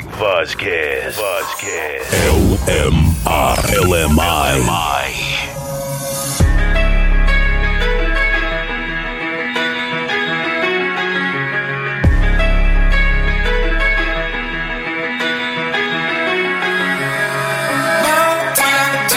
Mike Vasquez. Vasquez. LMI. LMI. No time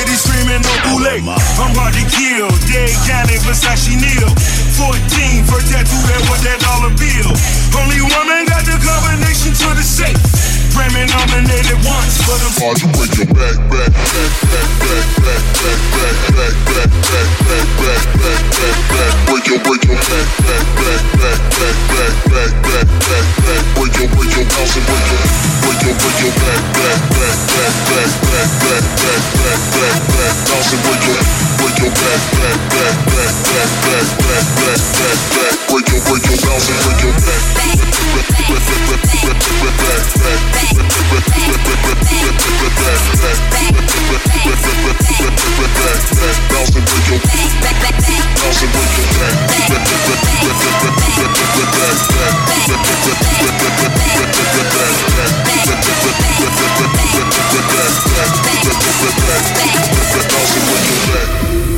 lady screaming no boule. I'm hard to kill, dead county Versace Neal. 14 for tattoo that was that dollar bill. Only woman got the combination to the safe. Grammy nominated once, but I'm. Hard to break your back, back, back, back, back, back, back, back, back, back, back, back, back, back, back, back. Break your, break your back, back, back, back, back, back, back, back, back, back. Break your, break your bounce and break your, break your, break your back, back, back, back, back, back, back, back, back, back, back. Bounce and break your. break your back, back, back, back, back, back, back, back, back, back, break your, break your bounce and break your back. Bounce and break your back. Bounce and break your back. Bounce and break your back.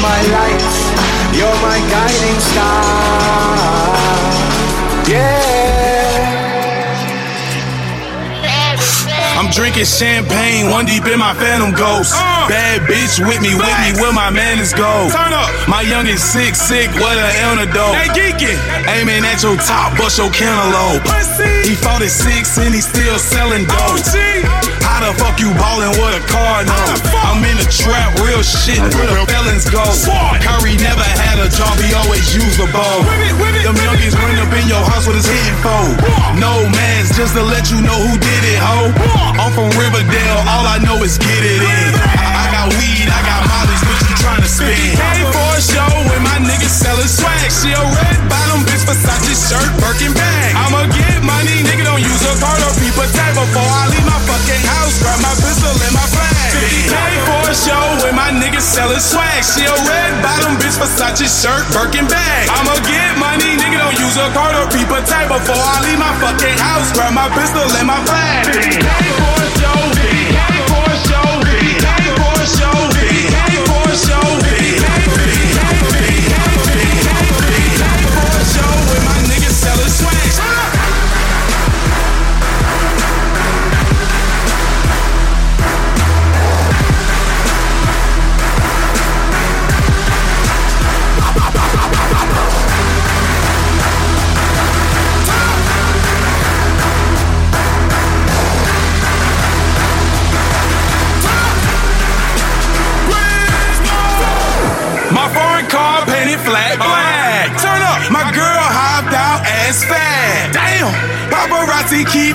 You're my light, you're my guiding star. Yeah. I'm drinking champagne, one deep in my phantom ghost. Uh. Bad bitch with me, with me, where my man is go. Turn up. My youngin' sick, sick, what an antidote. They geeking. Aiming at your top, bust your cantaloupe. He fought at six and he still selling dope. How the fuck you ballin' with a car the fuck? I'm in the trap, real shit, where the felons go. Curry never had a job, he always used a bow. Whip it, whip Them youngins run up in your house with his hitting foe. No mans, just to let you know who did it, ho. I'm from Riverdale, all I know is get it in. I got weed, I got mollies, you tryna spin? Came for a show when my niggas sellin' swag. She a red bottom bitch, Versace shirt, Birkin bag. I'ma get money, nigga, don't use a card or people tag before I leave my fucking house. Grab my pistol and my flag. 50K for a show when my niggas sellin' swag. She a red bottom bitch, Versace shirt, Birkin bag. I'ma get money, nigga, don't use a card or people tag before I leave my fucking house. Grab my pistol and my flag. 50K for a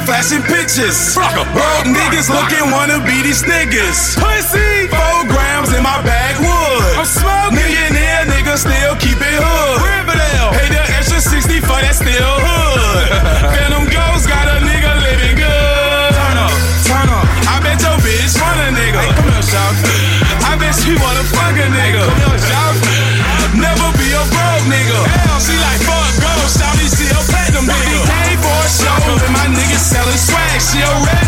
flashing pictures. Broke niggas looking wanna be these niggas. Pussy. Four grams in my backwood. A red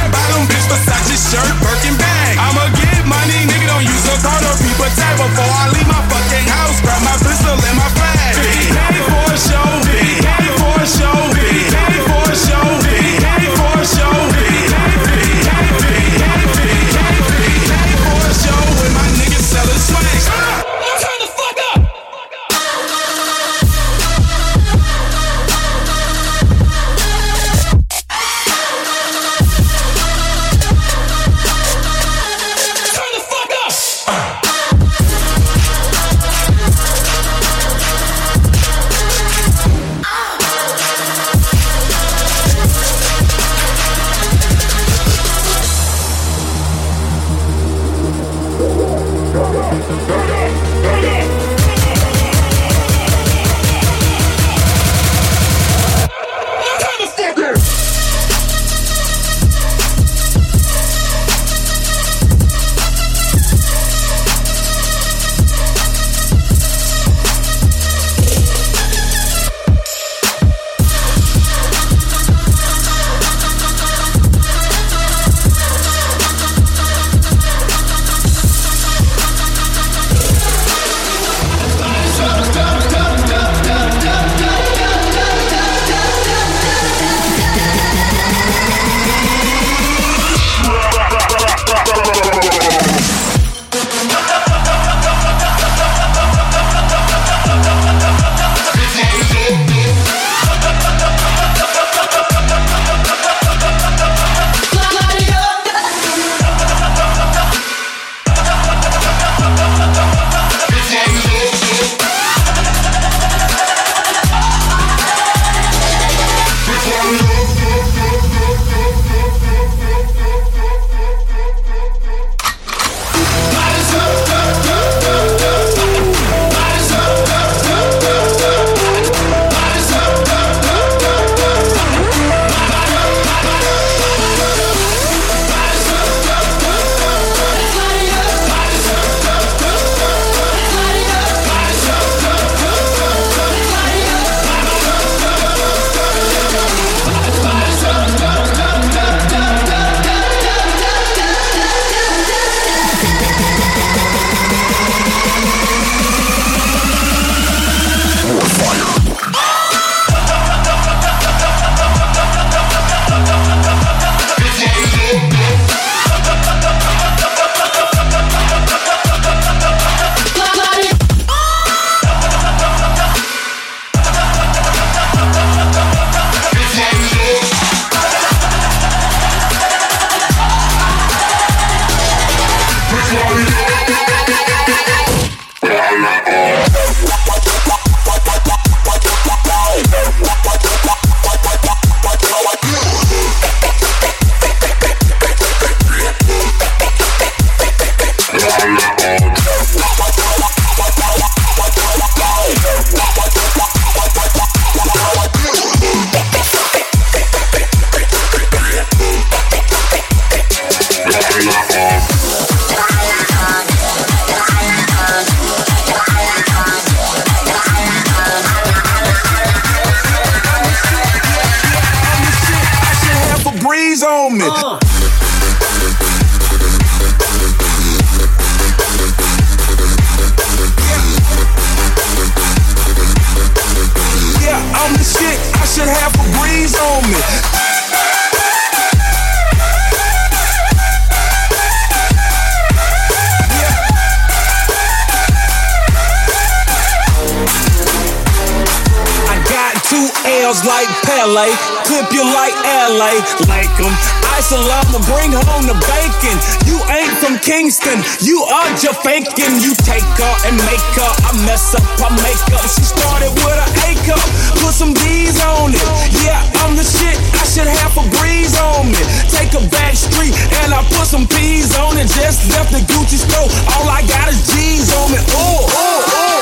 bring home the bacon. You ain't from Kingston, you are just faking. You take her and make her, I mess up, I make up. She started with an A cup, put some D's on it. Yeah, I'm the shit, I should have a breeze on me. Take a back street and I put some P's on it. Just left the Gucci store, all I got is G's on me. Oh, oh, oh,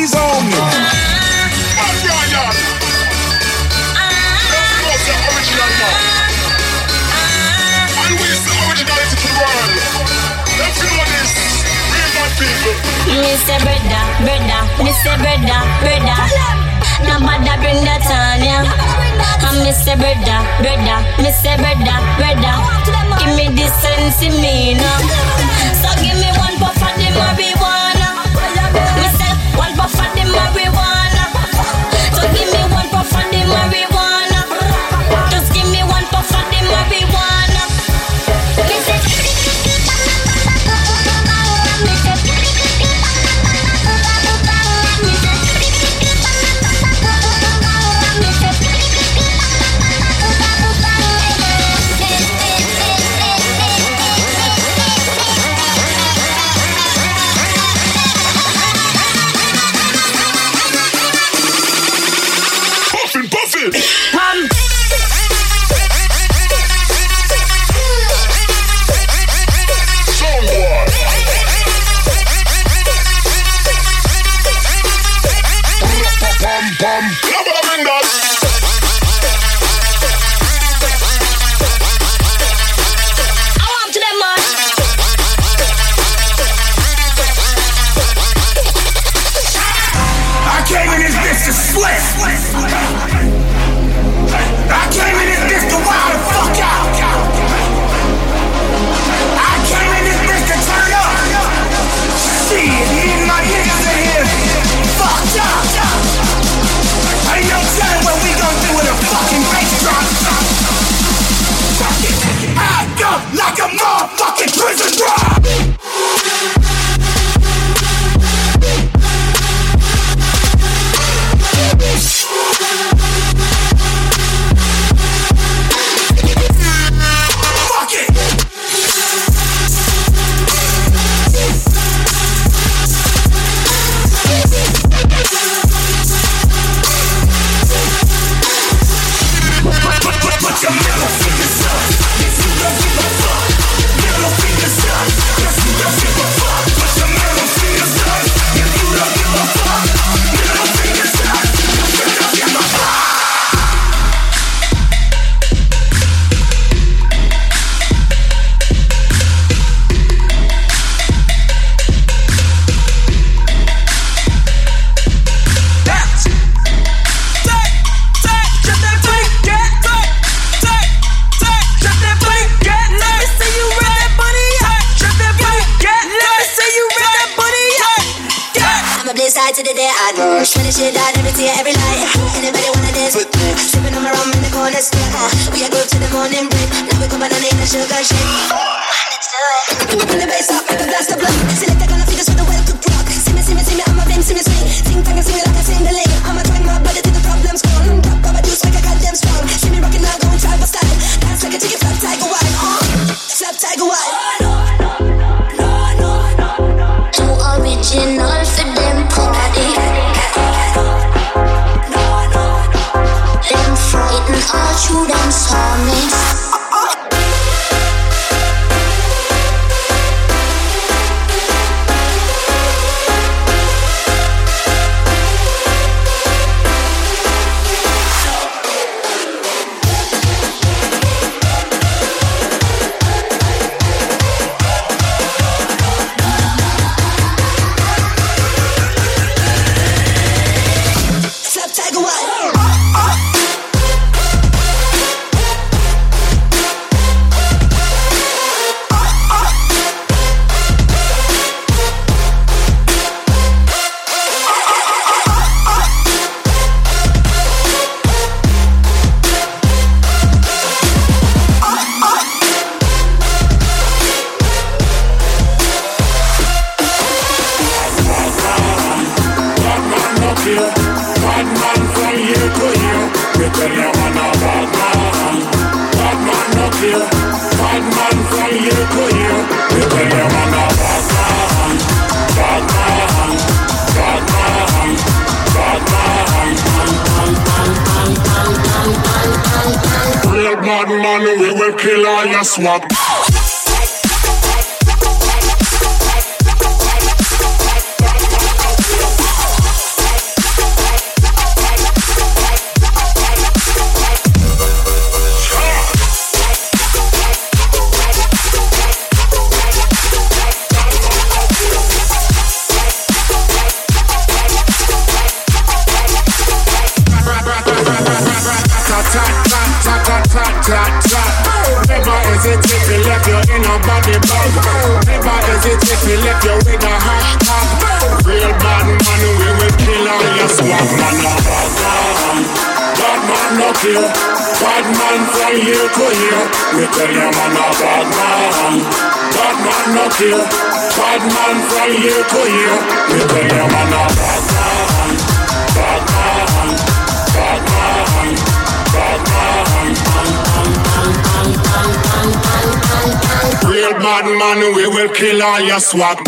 breeze on me. Say brother, brother, say brother, brother. No matter bring that on me say brother, brother, say brother, brother. Give me the sense in me now. So give me one puff of the marijuana. Puff of the marijuana. So give me one puff the marijuana. We will kill all your swag. No. Bad man from here to here. We tell you, man, a bad man. Bad man, no kill. Bad man from here to here. We tell you, man, a bad man. Bad man. Bad man. Bad man. Real bad man, we will kill all your swag.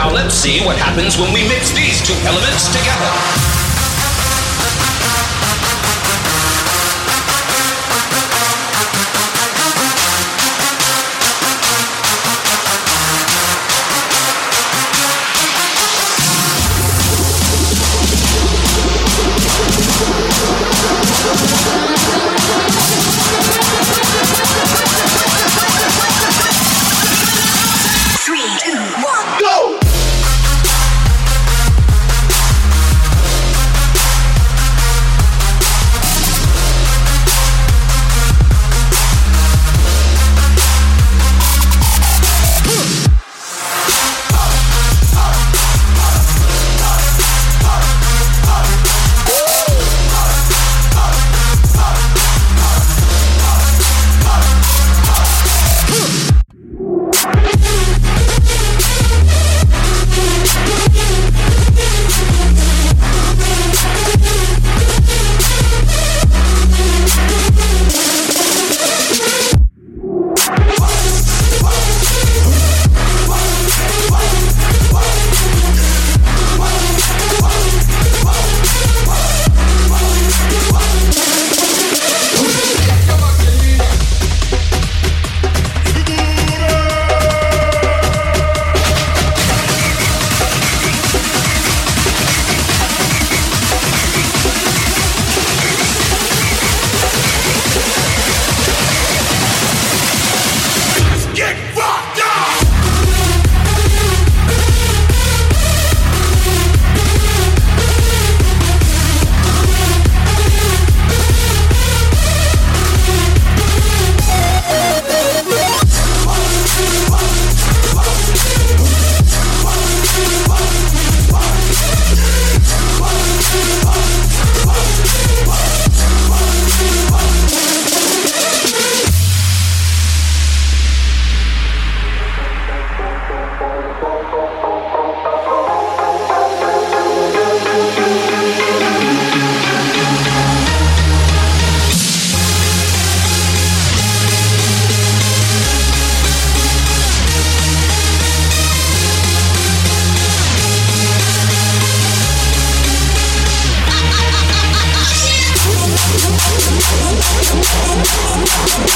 Now let's see what happens when we mix these two elements together. Baby,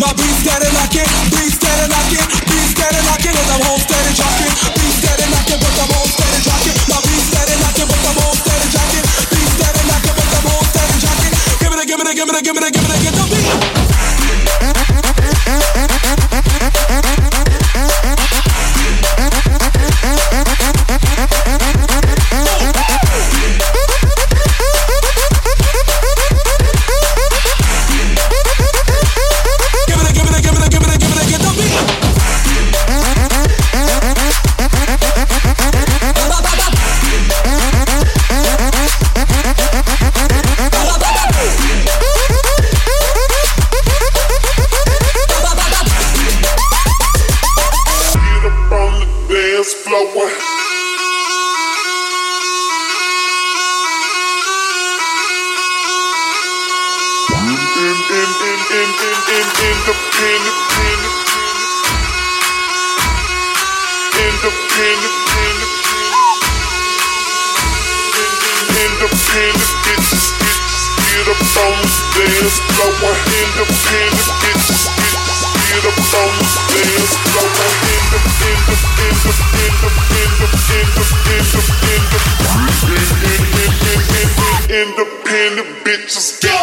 My breeze Independent bitches, bitches.